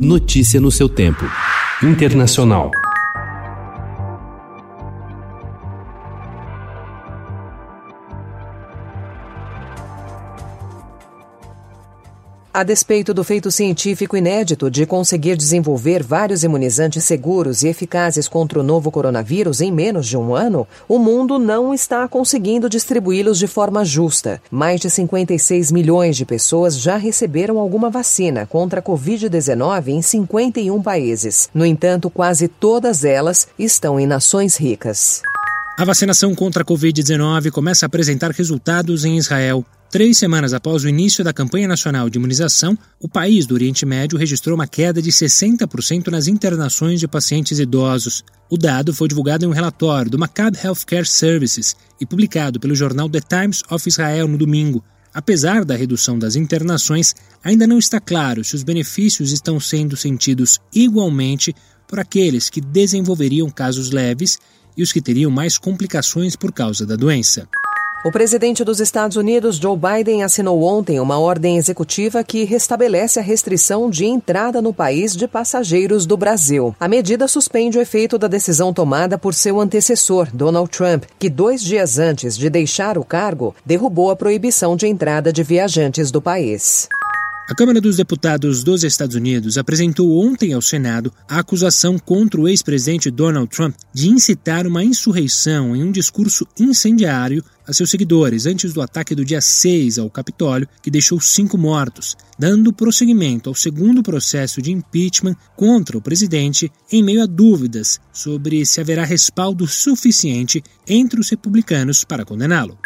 Notícia no seu tempo. Internacional. A despeito do feito científico inédito de conseguir desenvolver vários imunizantes seguros e eficazes contra o novo coronavírus em menos de um ano, o mundo não está conseguindo distribuí-los de forma justa. Mais de 56 milhões de pessoas já receberam alguma vacina contra a Covid-19 em 51 países. No entanto, quase todas elas estão em nações ricas. A vacinação contra a Covid-19 começa a apresentar resultados em Israel. Três semanas após o início da campanha nacional de imunização, o país do Oriente Médio registrou uma queda de 60% nas internações de pacientes idosos. O dado foi divulgado em um relatório do Maccabi Healthcare Services e publicado pelo jornal The Times of Israel no domingo. Apesar da redução das internações, ainda não está claro se os benefícios estão sendo sentidos igualmente por aqueles que desenvolveriam casos leves e os que teriam mais complicações por causa da doença. O presidente dos Estados Unidos, Joe Biden, assinou ontem uma ordem executiva que restabelece a restrição de entrada no país de passageiros do Brasil. A medida suspende o efeito da decisão tomada por seu antecessor, Donald Trump, que dois dias antes de deixar o cargo, derrubou a proibição de entrada de viajantes do país. A Câmara dos Deputados dos Estados Unidos apresentou ontem ao Senado a acusação contra o ex-presidente Donald Trump de incitar uma insurreição em um discurso incendiário a seus seguidores antes do ataque do dia 6 ao Capitólio, que deixou cinco mortos, dando prosseguimento ao segundo processo de impeachment contra o presidente em meio a dúvidas sobre se haverá respaldo suficiente entre os republicanos para condená-lo.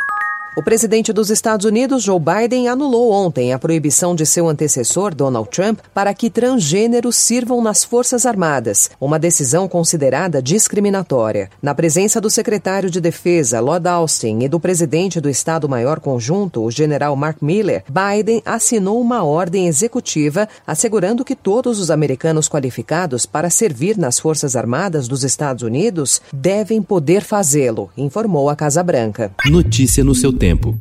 O presidente dos Estados Unidos, Joe Biden, anulou ontem a proibição de seu antecessor, Donald Trump, para que transgêneros sirvam nas Forças Armadas, uma decisão considerada discriminatória. Na presença do secretário de Defesa, Lord Austin, e do presidente do Estado-Maior Conjunto, o general Mark Miller, Biden assinou uma ordem executiva assegurando que todos os americanos qualificados para servir nas Forças Armadas dos Estados Unidos devem poder fazê-lo, informou a Casa Branca. Notícia no seu tempo tempo.